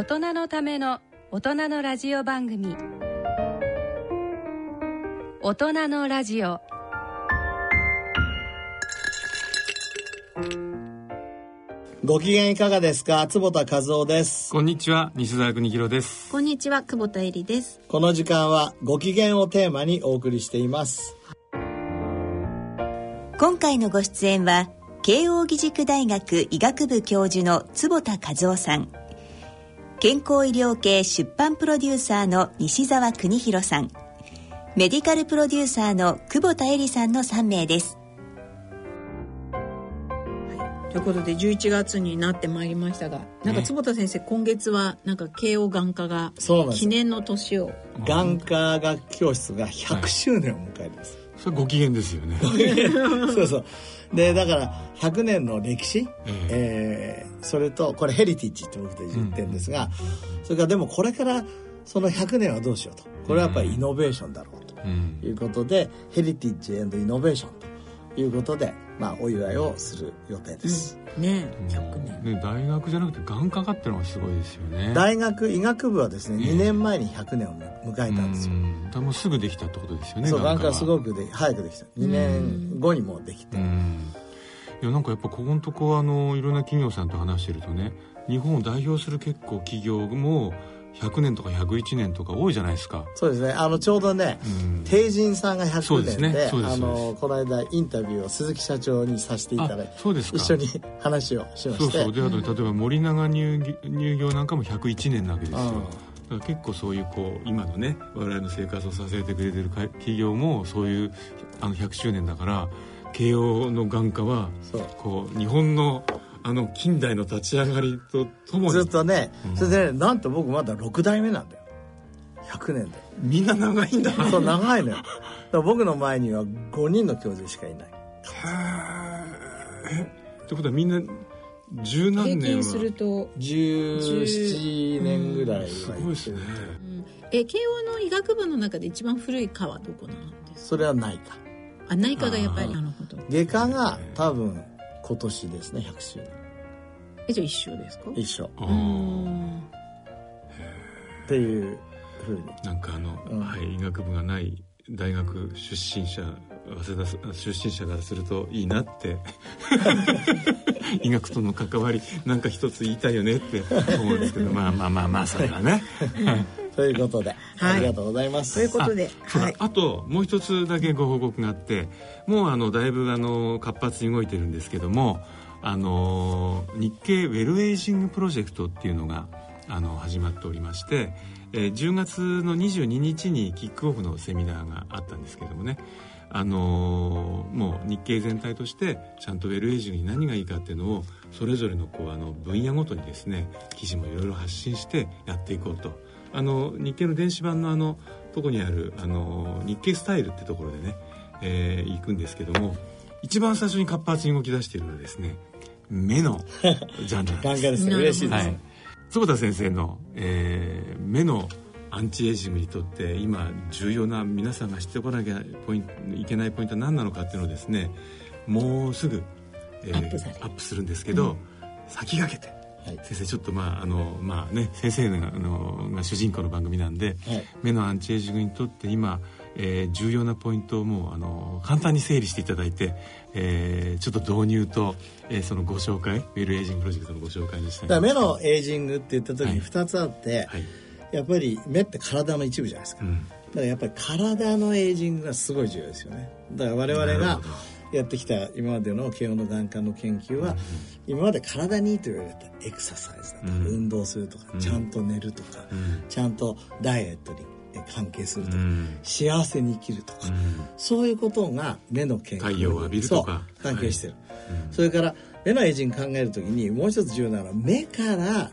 大人のための大人のラジオ番組。大人のラジオ。ご機嫌いかがですか？坪田和夫です。こんにちは。西澤邦弘です。こんにちは久保田恵里です。この時間はご機嫌をテーマにお送りしています。今回のご出演は慶應義塾大学医学部教授の坪田和夫さん健康医療系出版プロデューサーの西澤邦弘さん。メディカルプロデューサーの久保田恵里さんの3名です。ということで11月になってまいりましたがなんか坪田先生、今月はなんか慶応眼科が記念の年を。眼科学教室が100周年を迎えるんです、それご機嫌ですよね。そうそう。でだから100年の歴史、ええ。ーそれとこれヘリティッジって僕たち言ってるんですが、それからでもこれからその100年はどうしようと。これはやっぱりイノベーションだろうとうん。いうことで、ヘリティッジイノベーションということで、まあ、お祝いをする予定です、ね。100年。ね大学じゃなくて眼科科ってのがすごいですよね。大学医学部はですねええ。2年前に100年を迎えたんですよ、うん。だからもうすぐできたってことですよねそう眼科は。すごくくで早くできた。2年後にもうできて、うん。いやなんかやっぱここのとこあのいろんな企業さんと話してるとね日本を代表する結構企業も100年とか101年とか多いじゃないですか、そうですね。あのちょうどねうん。帝人さんがそう100ですね年であそうです。そうのこの間インタビューを鈴木社長にさせていただいてあそうですか。一緒に話をしまそうして。そうであと例えば森永乳業乳業なんかも101年なわけですよ。結構そういうこう今のね我々の生活を支えてくれてるか企業もそういうあの100周年だから慶応の眼科はそう。こう日本のあの近代の立ち上がりとともに。ずっとね、うん。それでねなんと僕まだ6代目なんだよ。100年で。みんな長いんだ。そう長いのよ。だから僕の前には5人の教授しかいない。えってことはみんな十何平年は？均すると、17年ぐらいはすごいですね。うん。え慶応の医学部の中で一番古い科はどこなんですか？それはないかあ内科がやっぱりなるほど外科が多分今年ですね100周年。えじゃあ一緒ですか？一緒あうーん。っていうふうに。なんかあの、うん。はい、医学部がない大学出身者早稲田出身者からするといいなって。医学との関わりなんか一つ言いたいよねって思うんですけどまあまあまあまあそれはね ということで、はい。ありがとうございます。ということではい。あともう一つだけご報告があってもうあのだいぶあの活発に動いてるんですけどもあの日経ウェルエイジングプロジェクトっていうのがあの始まっておりまして、えー10月の22日にキックオフのセミナーがあったんですけどもねあのもう日経全体としてちゃんとウェルエイジングに何がいいかっていうのをそれぞれのこうあの分野ごとにですね記事もいろいろ発信してやっていこうとあの日経の電子版のあのとこにあるあの日経スタイルってところでね、えー行くんですけども一番最初に活発に動き出しているのはですね目のジャンルなんです。ですね。嬉しいです、はい、坪田先生の、えー目のアンチエイジングにとって今重要な皆さんが知っとかなきゃポイントいけないポイントは何なのかっていうのをですねもうすぐ、えアップされる。アップするんですけど、先駆けて、はい。先生ちょっとまああのまあね先生があのが主人公の番組なんで、はい。目のアンチエイジングにとって今、えー重要なポイントをもうあの簡単に整理していただいて、えーちょっと導入と、えーそのご紹介ウェルエイジングプロジェクトのご紹介にしたいだ目のエイジングって言った時に2つあって、はい。やっぱり目って体の一部じゃないですか、うん。だからやっぱり体のエイジングがすごい重要ですよね。だから我々がやってきた今までの慶応の眼科の研究は、今まで体にいいと言われたエクササイズだとか、うん。運動するとか、うん。ちゃんと寝るとか、うん。ちゃんとダイエットに関係するとか、うん。幸せに生きるとか、うん。そういうことが目の健康太陽を浴びるとか。関係してる、うん。それから目のエイジング考えるときにもう一つ重要なのは目から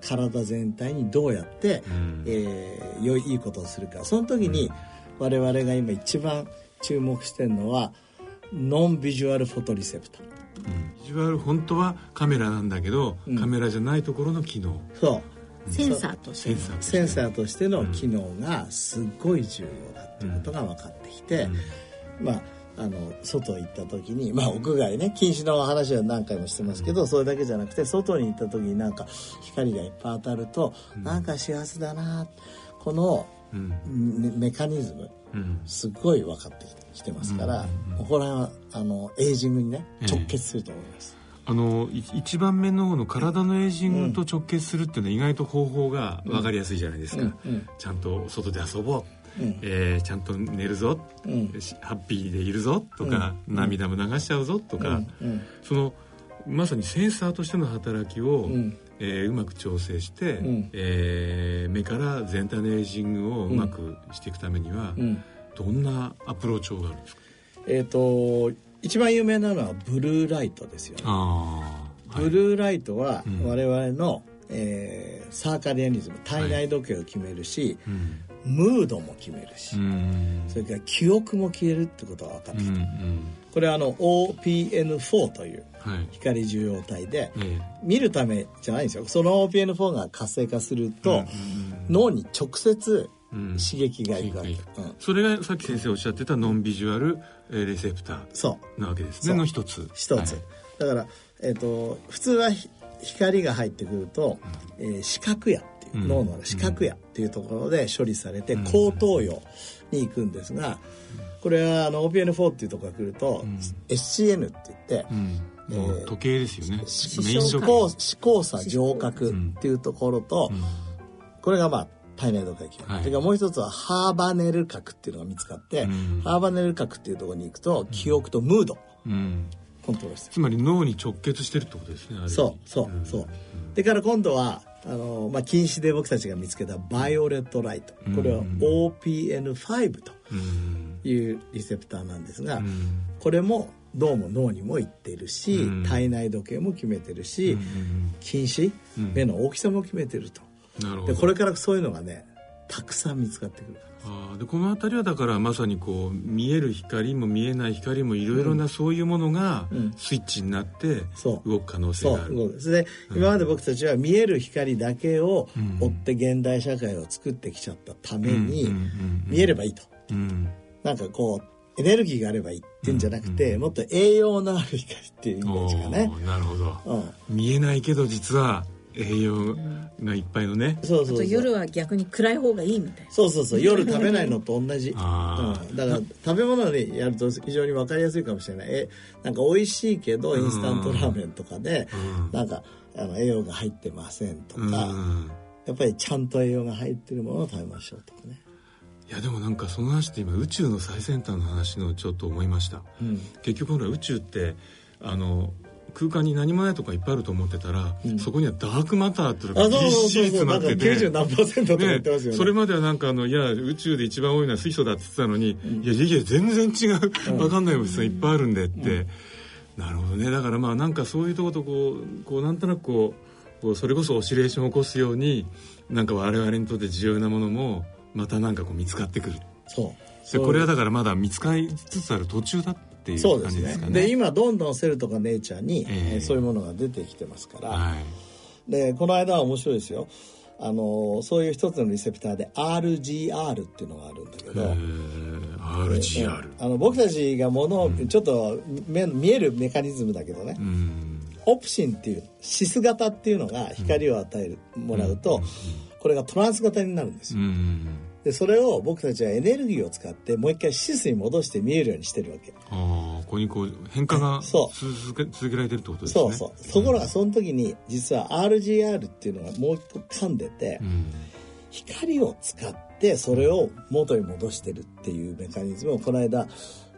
体全体にどうやって、うん。えー良いいいことをするか。その時に我々が今一番注目してるのはノンビジュアルフォトリセプタービジュアル本当はカメラなんだけど、うん。カメラじゃないところの機能。そう。センサーとして。センサーとして。センサーとしての機能がすごい重要だっていうことが分かってきて、まああの外行った時にまあ屋外ね禁止の話は何回もしてますけど、それだけじゃなくて外に行った時になんか光がいっぱい当たると、なんか幸せだなこの、メメカニズムうん。すっごい分かってきてますから、これはあのエイジングにねええ。直結すると思います。あのい一番目の方の体のエイジングと直結するっていうのは意外と方法が分かりやすいじゃないですか、うんうん。ちゃんと外で遊ぼう、うん。えーちゃんと寝るぞ、うん。しハッピーでいるぞ。とか、涙も流しちゃうぞとか、うん。そのまさにセンサーとしての働きを、うん。えーうまく調整して、ん。えー目から全体のエイジングをうまくしていくためには、うんどんなアプローチ法があるんですか？えっ、と一番有名なのはブルーライトですよね。ああ、ブルーライトはうん。我々の、えーサーカディアニズム体内時計を決めるし、うんムードも決めるし、うん。それから記憶も消えるってことが分かってきた、うんうんこれはあの OPN4 というはい。光受容体でええ。見るためじゃないんですよ。その OPN4 が活性化すると、脳に直接うん。刺激がいくわけ、うん。それがさっき先生おっしゃってたノンビジュアルえーレセプターそう。なわけですねの一つ。一つ、はい。だから、えっと普通はひ光が入ってくると、えー視覚野っていう、うん脳の視覚野っていうところで処理されて、後頭葉に行くんですがこれはあの OPN4 っていうところが来ると、SCN って言って、うん。もう時計ですよね、視メイン時計考視考査上覚っていうところと、これがまあ体内時計機。能、はい。からもう一つはハーバネル核っていうのが見つかって、うん。ハーバネル核っていうところに行くと記憶とムード。うん。コントロールしてる。つまり脳に直結してるってことですねそうそうそう。でから今度はあの、まあ、禁止で僕たちが見つけたバイオレットライト。これは OPN5 とうん。いうリセプターなんですが、うん。これもどうも脳にも行っているし、うん。体内時計も決めてるし、うん近視、うん。目の大きさも決めてるとなるほど。でこれからそういうのがねたくさん見つかってくるあーでこの辺りはだからまさにこう見える光も見えない光もいろいろなそういうものがうん。スイッチになってそう。動く可能性そがある、う動く。それで、今まで僕たちは見える光だけをうん。追って現代社会を作ってきちゃったために、うんうんうんうん。見えればいいと。うん。なんかこうエネルギーがあればいいっていうんじゃなくて、もっと栄養のある光っていうイメージがね。なるほど。うん、見えないけど実は栄養がいっぱいのね、そうそうそう。あと夜は逆に暗い方がいいみたいな。そうそうそう。夜食べないのと同じ、うん、だから食べ物にやると非常に分かりやすいかもしれない。えなんか美味しいけどインスタントラーメンとかで、うん。なんかあの栄養が入ってませんとか、うん。やっぱりちゃんと栄養が入ってるものを食べましょうとかね、いやでもなんかその話って今宇宙の最先端の話のちょっと思いました。うん、結局ほら宇宙ってあの空間に何もないとかいっぱいあると思ってたら、そこにはダークマターっていうのがぎっしり詰まってて。90何パーセントとか言ってますよね。それまではなんかあのいや宇宙で一番多いのは水素だって言ってたのに、いやいやいや全然違う。分かんない物質がいっぱいあるんでって、なるほどね。だからまあなんかそういうとことこうこうなんとなくこうこうそれこそオシレーションを起こすようになんか我々にとって重要なものもまたなんかこう見つかってくる。そう。でこれはだからまだ見つかりつつある途中だっていうそうですね。感じですかね。で今どんどんセルとかネイチャーに、ええ。えーそういうものが出てきてますから、はい。でこの間は面白いですよ。あのそういう一つのリセプターで RGR っていうのがあるんだけど、えー RGR あの僕たちがものをちょっと目見えるメカニズムだけどね、うん。オプシンっていうシス型っていうのが光を与える、もらうと、これがトランス型になるんですよ、うんでそれを僕たちはエネルギーを使ってもう一回シスに戻して見えるようにしてるわけ。ああここにこう変化が 続け続けられてるってことですね。そうそう。ところがその時に実は RGR っていうのがもう一個噛んでて、うん。光を使ってそれを元に戻してるっていうメカニズムをこの間、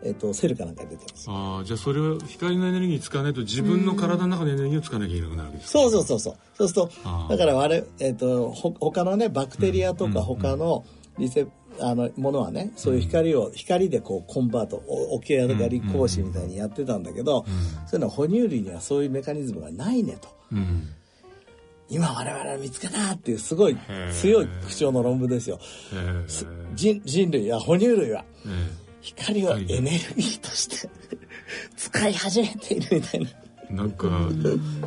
えっとセルかなんかで出てますああじゃあそれを光のエネルギー使わないと自分の体の中のエネルギーを使わなきゃいけなくなるわけですかそうそうそうそう。そうするとだから我々、えっとほ他のねバクテリアとか他のリセ、あのものはねそういう光を、光でこうコンバートお桶やがり講師みたいにやってたんだけど、そういうのは哺乳類にはそういうメカニズムがないねと。うん。今我々は見つけたっていうすごいー。強い口調の論文ですよ。えー。人人類や哺乳類はえ光をエネルギーとして使い始めているみたいな。ーなんか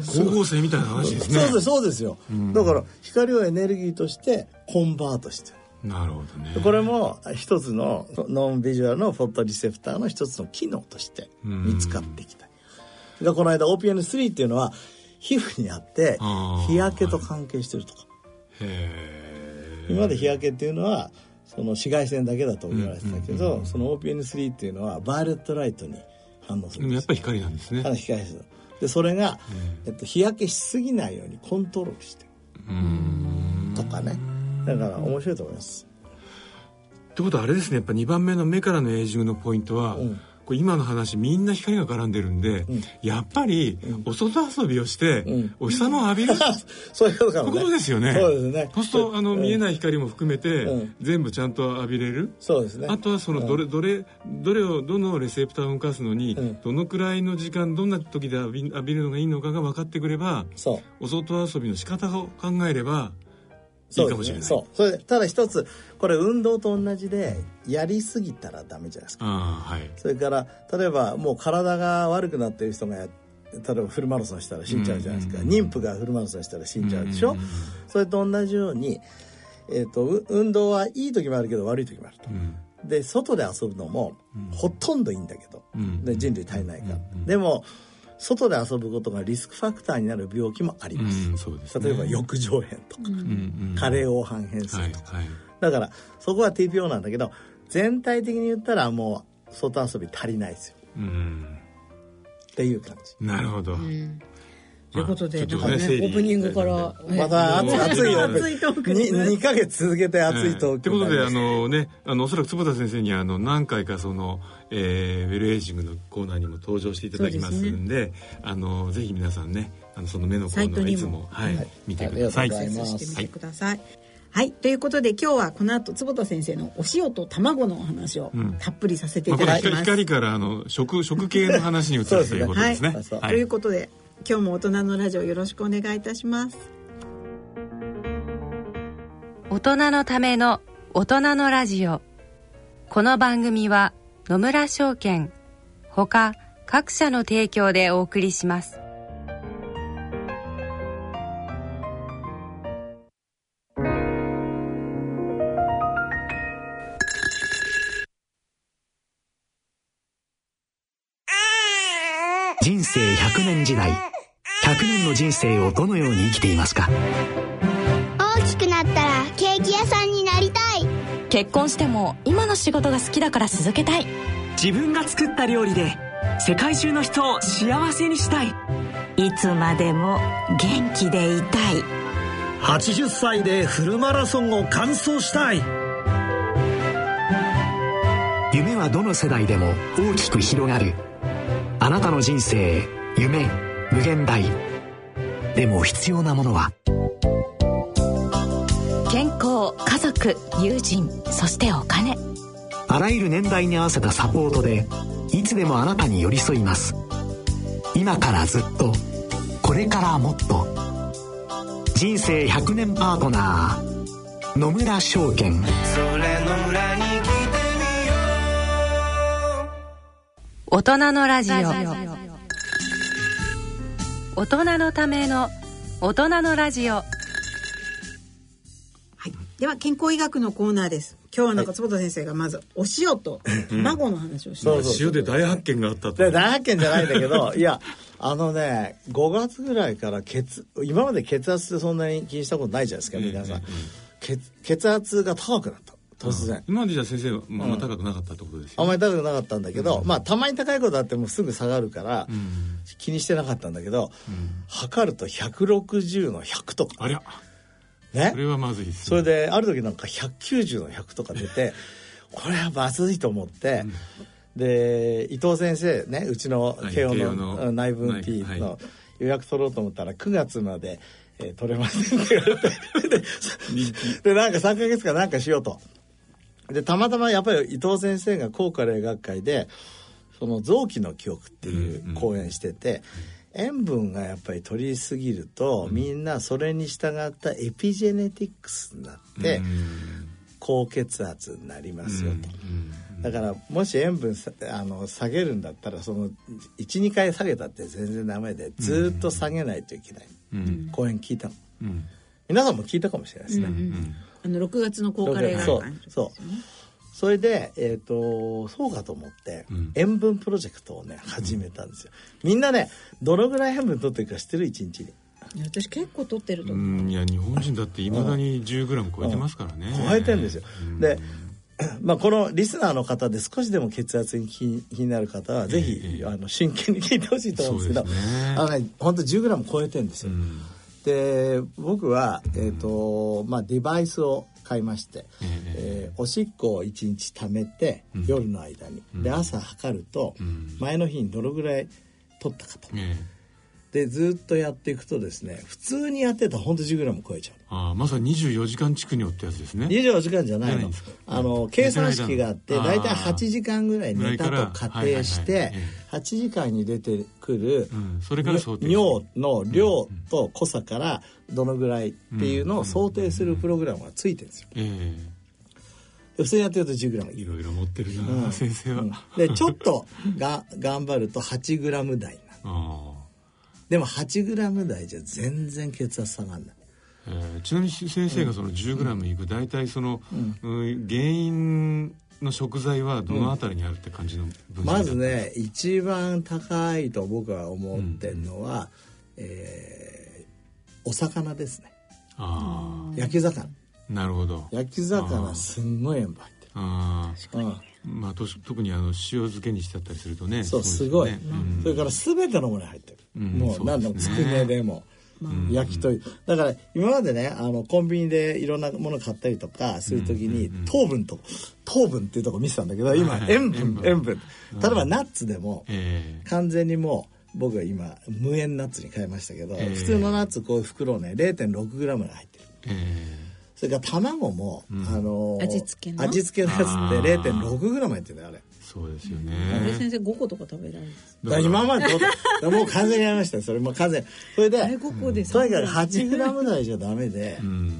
光合成みたいな話ですね。そうですそうですよ、だから光をエネルギーとしてコンバートしてる。うなるほどね。これも一つのノンビジュアルのフォトリセプターの一つの機能として見つかってきた。でこの間 OPN3 っていうのは皮膚にあって日焼けと関係してるとか。へ今まで日焼けっていうのはその紫外線だけだと言われてたけど、その OPN3 っていうのはバイオレットライトに反応すえでもやっるんですぱり光なんですね。光です。でそれが、えっと、日焼けしすぎないようにコントロールしてとかねだから面白いと思います。ってことはあれですねやっぱ2番目の目からのエイジングのポイントは、うん。これ今の話みんな光が絡んでるんで、ん。やっぱりお外遊びをして、うん。お日様を浴びる。そういうことかもね。ことですよね。そうですね。そうするとあの、うん。見えない光も含めて、うん。全部ちゃんと浴びれる。そうですね。あとはそのどれどれどれをどのレセプターを動かすのに、うん。どのくらいの時間どんな時で浴び浴びるのがいいのかが分かってくればそう。お外遊びの仕方を考えればいそいうかもしれない。ですね。そう。それでただ一つこれ運動と同じでやりすぎたらダメじゃないですか。はい。それから例えばもう体が悪くなっている人がや例えばフルマラソンしたら死んじゃうじゃないですか、うん妊婦がフルマラソンしたら死んじゃうでしょ、うんそれと同じように、えー、とう運動はいい時もあるけど悪い時もあると。うん。で外で遊ぶのもほとんどいいんだけど、うん。で人類足りないから、うん。でも外で遊ぶことがリスクファクターになる病気もあります、うんそうですね。例えば翼状片とか、加齢黄斑変性はいとか、はい。だからそこは TPO なんだけど全体的に言ったらもう外遊び足りないですよ。うん。っていう感じ。なるほど。うんということで、ちょなんかね、っとね整理オープニングから、また熱もう熱いよ熱いトークにですね2ヶ月続けて熱いトークってことであのねあのおそらく坪田先生にはあの何回かその、えーウェルエイジングのコーナーにも登場していただきますんであのぜひ皆さんねあのその目のコーナーはいつも、はいはい。見てください。ありがとうござい。はい、ということで今日はこの後坪田先生のお塩と卵のお話をん。たっぷりさせていただきます。光からあの食食系の話に移るということですね。ということで今日も大人のラジオよろしくお願いいたします。大人のための大人のラジオこの番組は野村証券ほか各社の提供でお送りします時代100年の人生をどのように生きていますか？大きくなったらケーキ屋さんになりたい。結婚しても今の仕事が好きだから続けたい。自分が作った料理で世界中の人を幸せにしたい。いつまでも元気でいたい。80歳でフルマラソンを完走したい。夢はどの世代でも大きく広がる。あなたの人生夢無限大。でも必要なものは。健康家族友人そしてお金。あらゆる年代に合わせたサポートでいつでもあなたに寄り添います。今からずっとこれからもっと。人生100年パートナー野村証券。大人のラジオ大人のための大人のラジオ。はい、では健康医学のコーナーです。今日はなんか坪田先生がまずお塩と卵の話をしてそうそう塩で大発見があったと。で大発見じゃないんだけど いやあのね5月ぐらいから血今まで血圧ってそんなに気にしたことないじゃないですか皆さん、血血圧が高くなった。突然、今までじゃあ先生はまああん。ま高くなかったってことですよ、あんまり高くなかったんだけど、まあたまに高いことあってもすぐ下がるから、うん気にしてなかったんだけど、測ると160の100とか。ありゃ。ね？それはまずいです、ね、それである時なんか190の100とか出てこれはまずいと思って、で伊藤先生ねうちのはい慶応のの内分 T はい。の予約取ろうと思ったら9月まで、えー取れませんって言われて ででなんか3か月間なんかしようと。でたまたまやっぱり伊藤先生が高加齢学会でその臓器の記憶っていう講演してて、塩分がやっぱり取りすぎると、みんなそれに従ったエピジェネティクスになって、高血圧になりますよと。だからもし塩分さあの下げるんだったらその12回下げたって全然ダメでずっと下げないといけない、うん。講演聞いたの。うん。皆さんも聞いたかもしれないですね、あの6月の高カレーそうがそうそれで、えー、とそうかと思って、うん。塩分プロジェクトをね始めたんですよ、みんなねどのぐらい塩分取ってるか知ってる？一日に。いや私結構取ってるとう思う、んいや日本人だっていまだに 10g 超えてますからね、超えてんですよ、うん。でまあ、このリスナーの方で少しでも血圧に気に気になる方はぜひ、ええ。あの真剣に聞いてほしいと思うんですけど。ね。あのね本当 10g 超えてんですよ、うん。で僕は、えーとまあ、デバイスを買いまして、えええーおしっこを1日溜めて、うん。夜の間に。で朝測ると、うん。前の日にどのぐらい取ったかと。えでずっとやっていくとですね普通にやってたら本当 10g 超えちゃうああまさに24時間地区によってやつですね。24時間じゃないの。あの計算式があって大体8時間ぐらい寝たと仮定してはいはいはいえ8時間に出てくるうん。それから尿の量と濃さからどのぐらいっていうのを想定するプログラムがついてるんですよ。えで普通にやってると 10g えい。ろいろ持ってるな、うん。先生は、うん。でちょっとが頑張ると 8g 台になる ああでも 8g 台じゃ全然血圧下がんない。えーちなみに先生がその 10g いく大体その、うん。原因の食材はどのあたりにあるって感じの分析だまずね一番高いと僕は思ってるのは、えーお魚ですね。あ焼き魚。あなるほど。焼き魚すんごい塩分入ってる。ああうんまあ、と特にあの塩漬けにしてあったりするとねそうですごい、ねうん。それから全てのものに入ってる、うんもう何でもつくねでも、ん。焼き鳥。だから今までねあのコンビニでいろんなもの買ったりとかするときに、糖分と糖分っていうとこ見せたんだけど今、塩分塩分。例えばナッツでも、ええ。完全にもう僕は今無塩ナッツに変えましたけど、ええ。普通のナッツこういう袋ね 0.6g が入ってるれから卵も、ん。あのー味付けの？味付けのやつあってー 0.6g 入ってるんだよあれ。えそうですよこねれ先生5個とか食べられるんですだ今までともう完全にやりましたよそれ。もう完全に。それであれ5個でとにかく 3g 8g 台じゃダメで う、ん。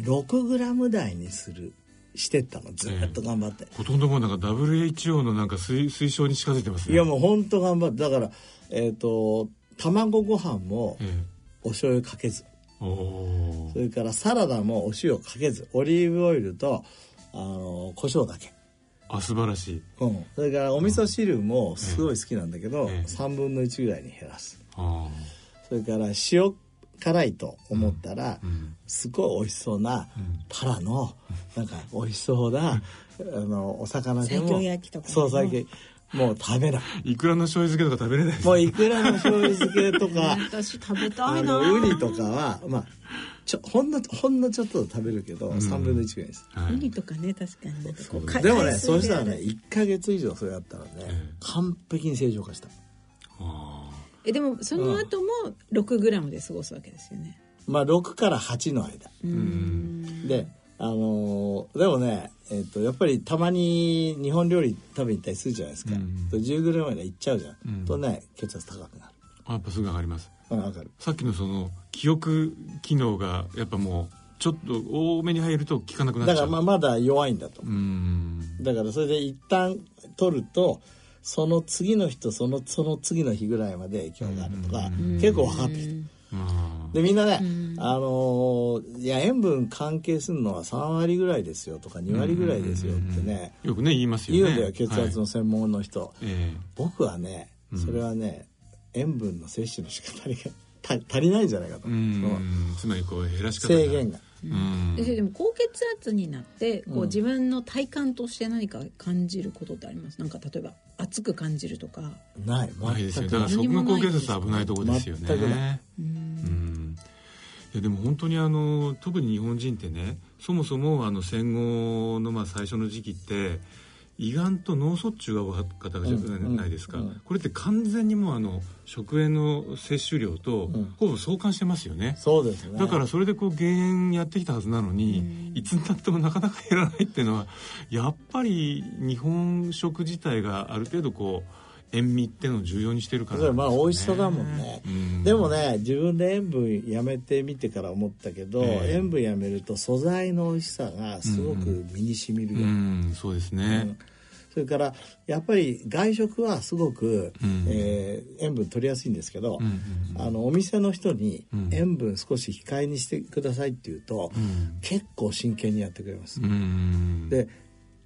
6g 台にするしてったの。ずっと頑張って、ほとんどもうなんか WHO のなんか推推奨に近づいてますね。いやもう本当頑張って。だからえっ、と卵ご飯もえお醤油かけず。えそれからサラダもお塩かけずオリーブオイルとあの胡椒だけ、あ素晴らしい。うん、それからお味噌汁もすごい好きなんだけど、ええ。3分の1ぐらいに減らす。あそれから塩辛いと思ったら、あうん。すごい美味しそうなタラのなんか美味しそうなあのお魚でも西京焼きとかね。そう最近もう食べない。いくらの醤油漬けとか食べれないです。もういくらの醤油漬けとか。私食べたあいな。のウニとかはまあちょほんのほんのちょっと食べるけど、3分の1ぐらいです。はい。ウニとかね確かにでもねそうしたらねで1か月以上それやったらね、え完璧に正常化した。あえでもその後も6グラムで過ごすわけですよね。まあ6から8の間。うん。であのーでもね、えっとやっぱりたまに日本料理食べに行ったりするじゃないですか、うんと10ぐらいまで行っちゃうじゃん、うん。とね血圧高くなる。あやっぱすぐ上がります。うんわかる。さっきのその記憶機能がやっぱもうちょっと多めに入ると効かなくなっちゃう。だからまあまだ弱いんだと。だからそれで一旦取るとその次の日とそのその次の日ぐらいまで影響があるとか、結構分かってきてあでみんなね、あのーいや塩分関係するのは3割ぐらいですよとか2割ぐらいですよってね、よくね言いますよね。言うんだよ血圧のはい専門の人、え僕はねそれはね、塩分の摂取の仕方がた足りないんじゃないかと、えうん。うんつまりこう減らし方制限が。うん先生でも高血圧になってこう、うん。自分の体感として何か感じることってあります？なんか例えば熱く感じるとか。ない。ないですよだからそこが高血圧危ないとこですよね。全くない。うん。いやでも本当にあの特に日本人ってねそもそもあの戦後のまあ最初の時期って胃がんと脳卒中が多かったじゃないですか、うんうんこれって完全にもうあの食塩の摂取量とん。ほぼ相関してますよね、そうですね。だからそれでこう減塩やってきたはずなのに、いつになってもなかなか減らないっていうのはやっぱり日本食自体がある程度こう塩味っていうのを重要にしてるからそれまあ美味しさだもんんね、うん。でもね自分で塩分やめてみてから思ったけど、ええ。塩分やめると素材の美味しさがすごく身にしみるよ、うんそうですね、うんそそれからやっぱり外食はすごく、うん。えー塩分取りやすいんですけど、うんうんあのお店の人にうん。塩分少し控えにしてくださいって言うと、うん。結構真剣にやってくれます。うん。で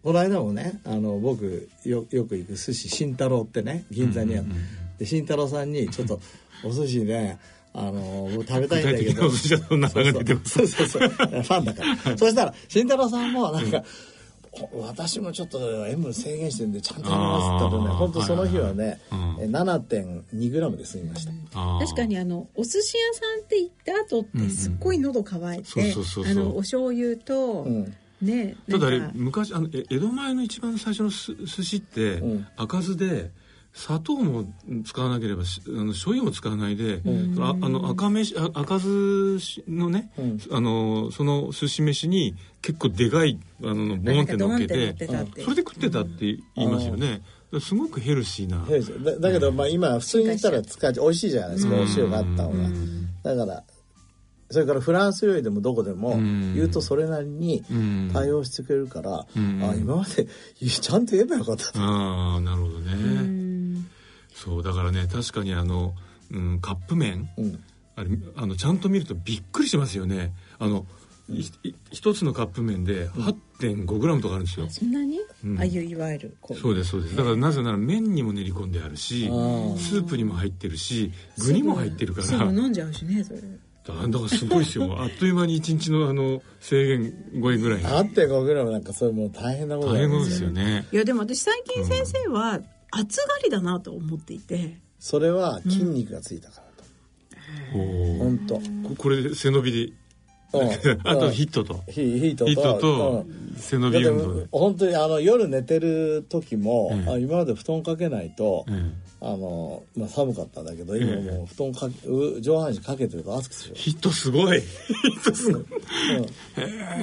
この間もねあの僕よよく行く寿司慎太郎ってね銀座にある、うんうんうんで慎太郎さんにちょっと お寿司ねあの僕食べたいんだけど。そうそうそう。ファンだから、そしたら慎太郎さんもなんか、お私もちょっと塩分制限してるんでちゃんとやりますって言ったらね本当その日はね、はいはいはい。え7.2グラムで済みました、確かにあのお寿司屋さんって行った後ってすっごい喉乾いてお醤油と、うん。ねただあれ昔あのえ江戸前の一番最初のす寿司って、うん。赤酢で砂糖も使わなければしあの醤油も使わないで、ああの赤飯あ赤酢のね、うん。あのその寿司飯に結構でかいあのボンって乗っけてそれで食ってたって言いますよね、だからすごくヘルシーな、だだけどまあ今普通に言ったら使う美味しいじゃないですか、お塩があった方が、だからそれからフランス料理でもどこでもうん。言うとそれなりにうん。対応してくれるから、うん。あ今までちゃんと言えばよかったと、ああなるほどね、そうだからね確かにあの、うん、カップ麺、うん。あれあのちゃんと見るとびっくりしますよね。あの、一つのカップ麺で 8.5g とかあるんですよ、そんなに、うん。ああいういわゆるこう。そうですそうです。だからなぜなら麺にも練り込んであるしあー。スープにも入ってるし具にも入ってるから。すぐ飲んじゃうしねそれ。だだからすごいですよ。あっという間に1日のあの制限超えぐらい。に8.5グラムなんかそれもう大変なこと大変ですよね。いやでも私最近先生は暑がりだなと思っていて、それは筋肉がついたからと、おー本当。ここれで背伸びで。あとヒットと。ヒヒートと。ヒットとうん。背伸び運動で。本当にあの夜寝てる時も、今まで布団かけないと、えあのまあ、寒かったんだけど今もう布団かけう上半身かけてると暑くてしょ。ヒットすごい。ヒットすごい。うん。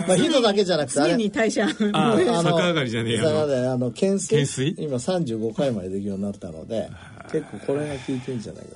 まあ、ヒートだけじゃなくてあれ。常に代謝ああの逆上がりじゃねえやあの懸垂？懸垂？今35回までできるようになったので結構これが効いてるんじゃないか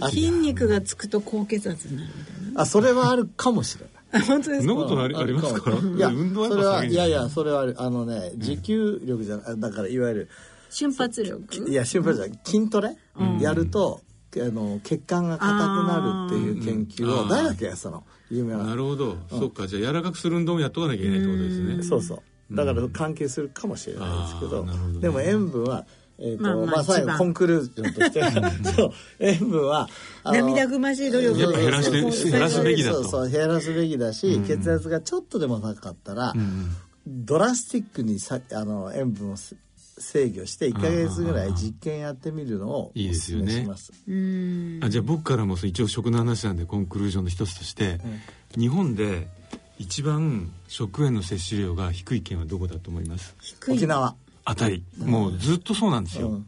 と。あ筋肉がつくと高血圧になるみたいな。あそれはあるかもしれない。あ本当ですか？そんなことありありますか？らいや運動はそれはやっぱいいやいやそれはあのね持久力じゃないだからいわゆる瞬発力？いや心配じゃない筋トレ、やるとあの血管が硬くなるっていう研究を大学やってたの有名な。なるほど、そっか。じゃあ柔らかくする運動もやっとかなきゃいけないってことですね。そうそう。だから関係するかもしれないですけど,、どね。でも塩分はえーとまあまあまあ、最後コンクルージョンとして。そう。塩分は涙ぐましい努力やっぱ減らしてそう減らすべきだと。そうそう減らすべきだし、血圧がちょっとでも高かったら、ドラスティックにさあの塩分をす制御して1か月ぐらい実験やってみるのをおいいですすよね。めします。うん。あじゃあ僕からも一応食の話なんでコンクルージョンの一つとして、日本で一番食塩の摂取量が低い県はどこだと思います？低い。沖縄。当たり。もうずっとそうなんですよ、うん。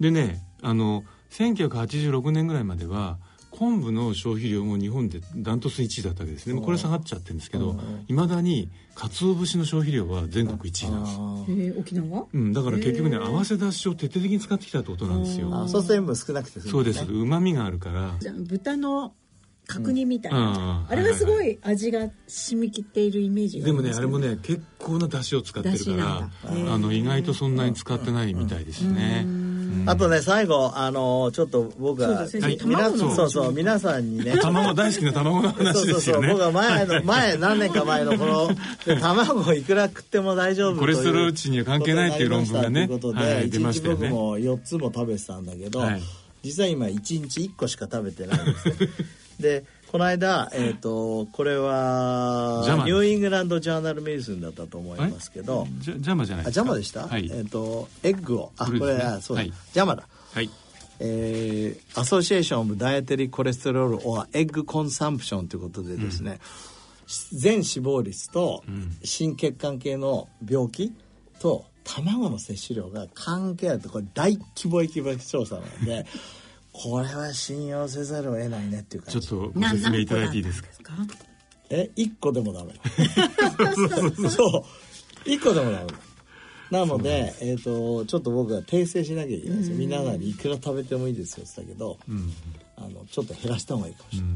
でねあの1986年ぐらいまでは昆布の消費量も日本でダントツ1位だったわけですね、もう。これ下がっちゃってるんですけどいま、未だに鰹節の消費量は全国1位なんです、えー。沖縄？うん、だから結局ね合わせ出しを徹底的に使ってきたってことなんですよ。あそうすると塩分少なくてそうです。うまみがあるから。じゃあ豚の角煮みたいうん。な、あれはすごい味が染みきっているイメージがでもねあれもねね結構な出汁を使ってるかなんだ。らあの意外とそんなに使ってないみたいですねあとね最後あのちょっと僕は皆卵のそうそう。皆さんにね。卵大好きな卵のそう話そうそうですよね僕は前の前何年か前のこので 卵をいくら食っても大丈夫コレステロール値には関係ないっていう論文がねということで、はい出ま一日したよね。僕も4つも食べてたんだけど、はい。実は今1日1個しか食べてないんですね でこの間、えー、とこれは New England Journal Medicine だったと思いますけど。 JA、JAMA じゃないあですか？ JAMA でした、はい、えっ、とエッグを。あこれね。あそうだ、はい。 JAMA だ。はい。えー、アソシエーション・オブ・ダイエテリー・コレステロール・オア・エッグ・コンサンプションということでですね、全死亡率と心血管系の病気と卵の摂取量が関係あるってこれ大規模規模調査なので これは信用せざるを得ないねっていう感じ。ちょっとご説明いただいていいですか？か？え一個でもダメ。そう一個でもダメ。なので、えー、とちょっと僕は訂正しなきゃいけないですよ。皆さんにいくら食べてもいいですよって言ったけど、あのちょっと減らした方がいいかもしれない、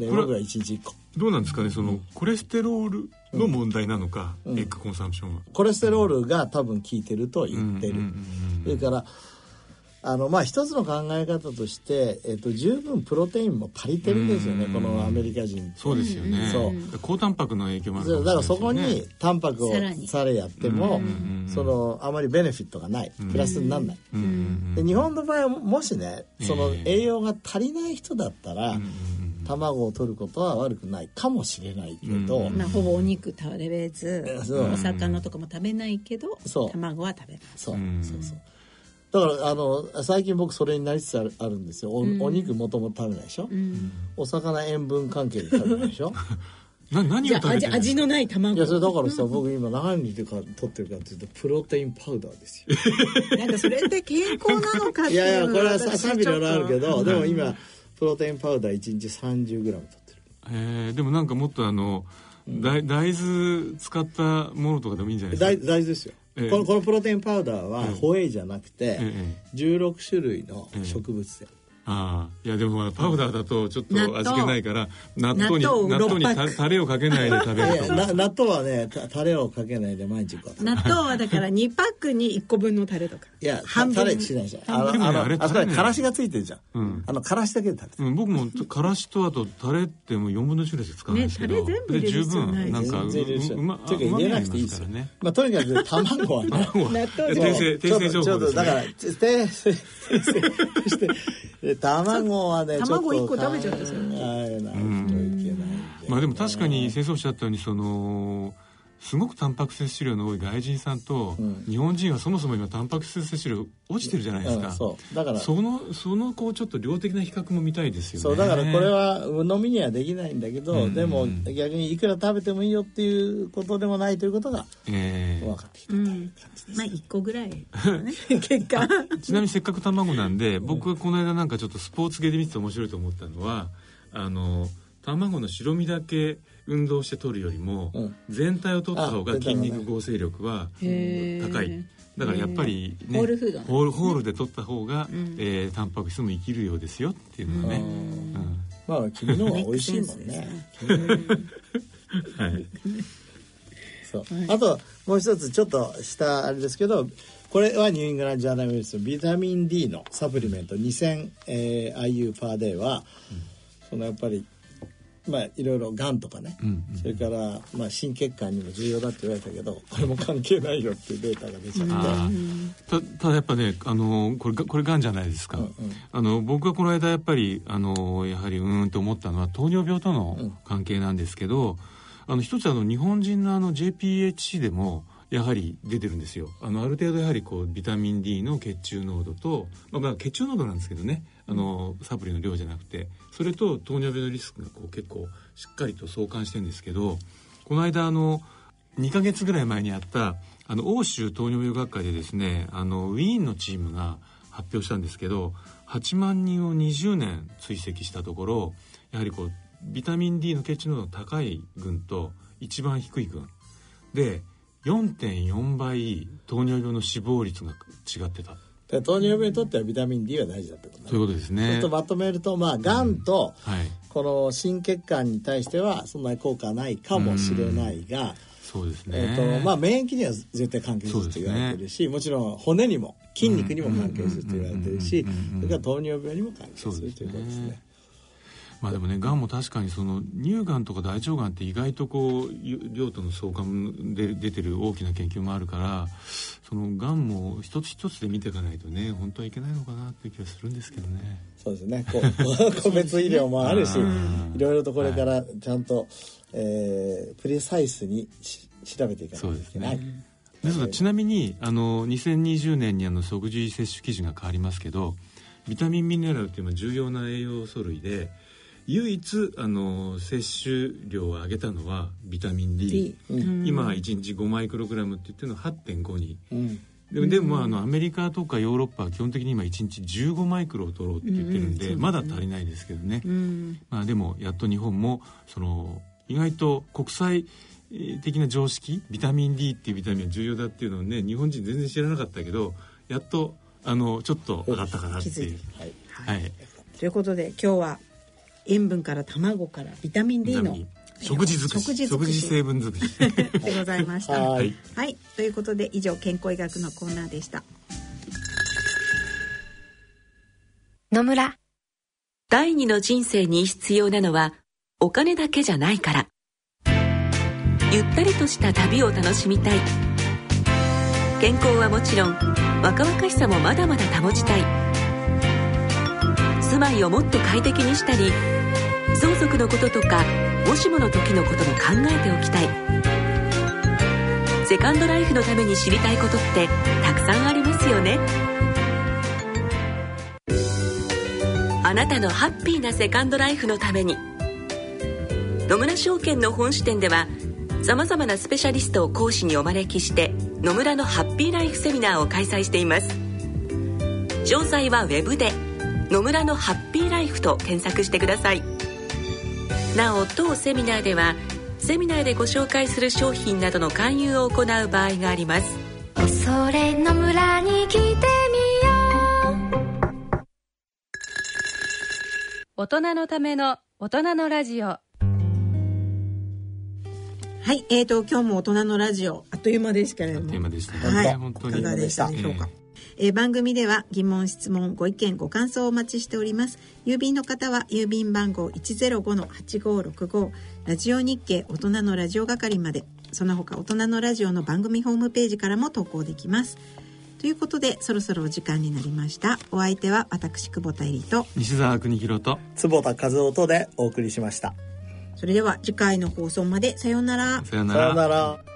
でこれ僕は1日1個。どうなんですかね？そのコレステロールの問題なのか、うん。エッグコンサンプションは、コレステロールが多分効いてると言ってる、うんうんうん。それからあのまあ一つの考え方として、えっと十分プロテインも足りてるんですよね、うん。このアメリカ人。ってそうですよね、そう。高タンパクの影響もあるそう。だからそこにタンパクをさらに。されやっても、そのあまりベネフィットがない。プラスにならない、で日本の場合はもしねそのええ栄養が足りない人だったら、卵を取ることは悪くないかもしれないけど、うんまあ、ほぼお肉食べずそう。お魚とかも食べないけど卵は食べますそう,、うん。そうそうだからあの最近僕それになりつつあるあるんですよ。お,、お肉もともと食べないでしょ、お魚塩分関係で食べないでしょ？な何をじゃあ味食べてる味のない卵。いやそれだからさ僕今何に取ってるかっていうとプロテインパウダーですよ。なんかそれって健康なのかっていういやいやこれはさ私賛否いろいろあるけどでも今プロテインパウダー1日 30g 取ってる。えー。でもなんかもっとあの、大大豆使ったものとかでもいいんじゃない大ですか？大豆ですよ、ええ。このこのプロテインパウダーはホエイじゃなくて、ええ。16種類の植物性、ああ。いやでもパウダーだとちょっと味気ないから納豆に納豆納豆にタレをかけないで食べいると納豆はねたタレをかけないで毎日こう納豆はだから2パックに1個分のタレとか。いや半分。タレしないじゃん。あのでもねあれあのあそこタレねにからしがついてるじゃん、うん。あのからしだけで食べてる。うん僕もからしとあとタレってもう4分の1ぐらいしか使わないですけど、ねタレ全部入れるで十必要ない。分なんかううまていうか入れなくていいですよ。うまみがありますからね。まあ、とにかく卵はね。卵は。納豆訂正訂正情ちょっと報ですねだから訂正してで卵はね卵ちょっと一個食べちゃったんですよ考えないといけないんで。まあでも確かに先生おっしゃったようにそのすごくタンパク質摂取量の多い外人さんと、うん。日本人はそもそも今タンパク質摂取量落ちてるじゃないですか、うん。そう。だからそのそのこうちょっと量的な比較も見たいですよね。そう。だからこれは鵜呑みにはできないんだけど、うん。でも逆にいくら食べてもいいよっていうことでもないということがええ。分かってきた、うん。まあ1個ぐらい、ね、結果。ちなみにせっかく卵なんで僕がこの間なんかちょっとスポーツ系で見てて面白いと思ったのはあの卵の白身だけ運動して取るよりも、うん。全体を取った方があ筋肉合成力は高い。だからやっぱり、ね、ホールホールホールで取った方が、ん。えータンパク質も生きるようですよっていうのがね、うん。まあ君の方が 美味しいもんね。はい、そう。あともう一つちょっとしたあれですけどこれはニューイングランドジャーナルメディスンビタミン D のサプリメント 2000IU、えー IU パーデーは、そのやっぱりまあいろいろがんとかね、うんそれから、まあ、心血管にも重要だって言われたけどこれも関係ないよっていうデータが出ちゃって、たただやっぱねあのこれがこれがんじゃないですか、うんうん。あの僕がこの間やっぱりあのやはりうーんと思ったのは糖尿病との関係なんですけど、あの一つあの日本人のあの JPHC でもやはり出てるんですよ。あのある程度やはりこうビタミン D の血中濃度と、まあ、まあ血中濃度なんですけどねあのサプリの量じゃなくてそれと糖尿病のリスクがこう結構しっかりと相関してるんですけどこの間あの2ヶ月ぐらい前にあったあの欧州糖尿病学会でですねあのウィーンのチームが発表したんですけど8万人を20年追跡したところやはりこうビタミン D の血中濃度の高い群と一番低い群。で4.4倍糖尿病の死亡率が違ってた。糖尿病にとってはビタミン D は大事だってことね。そういうことですちょねっとまとめるとまあがん。と、はい。この心血管に対してはそんなに効果ないかもしれないが、そうですね、えーとまあ、免疫には絶対関係すると言われてるし、もちろん骨にも筋肉にも関係すると言われてるしうんうんうんうんうんそれから糖尿病にも関係するということですね。まあでもねがんも確かにその乳がんとか大腸がんって意外とこうゆ量との相関で出てる大きな研究もあるからそのがんも一つ一つで見ていかないとね本当はいけないのかなっていう気がするんですけどね。そうですね。こう 個別医療もあるしうん。いろいろとこれからちゃんと、えープレサイスにし調べていかないといけない。ですがちなみにあの2020年にあの食事摂取基準が変わりますけどビタミンミネラルっていうのは重要な栄養素類で唯一あの摂取量を上げたのはビタミン D, D 今1日5マイクログラムって言ってるのは8.5に。うん。でもでもまああのアメリカとかヨーロッパは基本的に今1日15マイクロを取ろうって言ってるんで,、まだ足りないですけどね、うん。まあ、でもやっと日本もその意外と国際的な常識ビタミン D っていうビタミンは重要だっていうのをね日本人全然知らなかったけどやっとあのちょっと上がったかなっていう。はい。はい、ということで今日は塩分から卵からビタミン D の。食事尽くし。食事成分尽くし。でございました。はい。はい。ということで以上健康医学のコーナーでした。野村。第二の人生に必要なのはお金だけじゃないから。ゆったりとした旅を楽しみたい。健康はもちろん若々しさもまだまだ保ちたい。住まいをもっと快適にしたり相続のこととかもしもの時のことも考えておきたい。セカンドライフのために知りたいことってたくさんありますよね。あなたのハッピーなセカンドライフのために。野村証券の本支店ではさまざまなスペシャリストを講師にお招きして野村のハッピーライフセミナーを開催しています。詳細はウェブで「野村のハッピーライフ」と検索してください。なお当セミナーではセミナーでご紹介する商品などの勧誘を行う場合があります。それの村に来てみよう。大人のための大人のラジオ。はいえーと今日も大人のラジオあっという間ですけれども。テーマでしたね、はい。本当に。いかがでしたでしょうか、ええー番組では疑問質問ご意見ご感想をお待ちしております。郵便の方は郵便番号105-8565ラジオ日経大人のラジオ係まで。その他大人のラジオの番組ホームページからも投稿できます。ということでそろそろお時間になりました。お相手は私久保田恵里と。西澤邦弘と。坪田和夫とでお送りしました。それでは次回の放送までさようなら。さよなさようらなら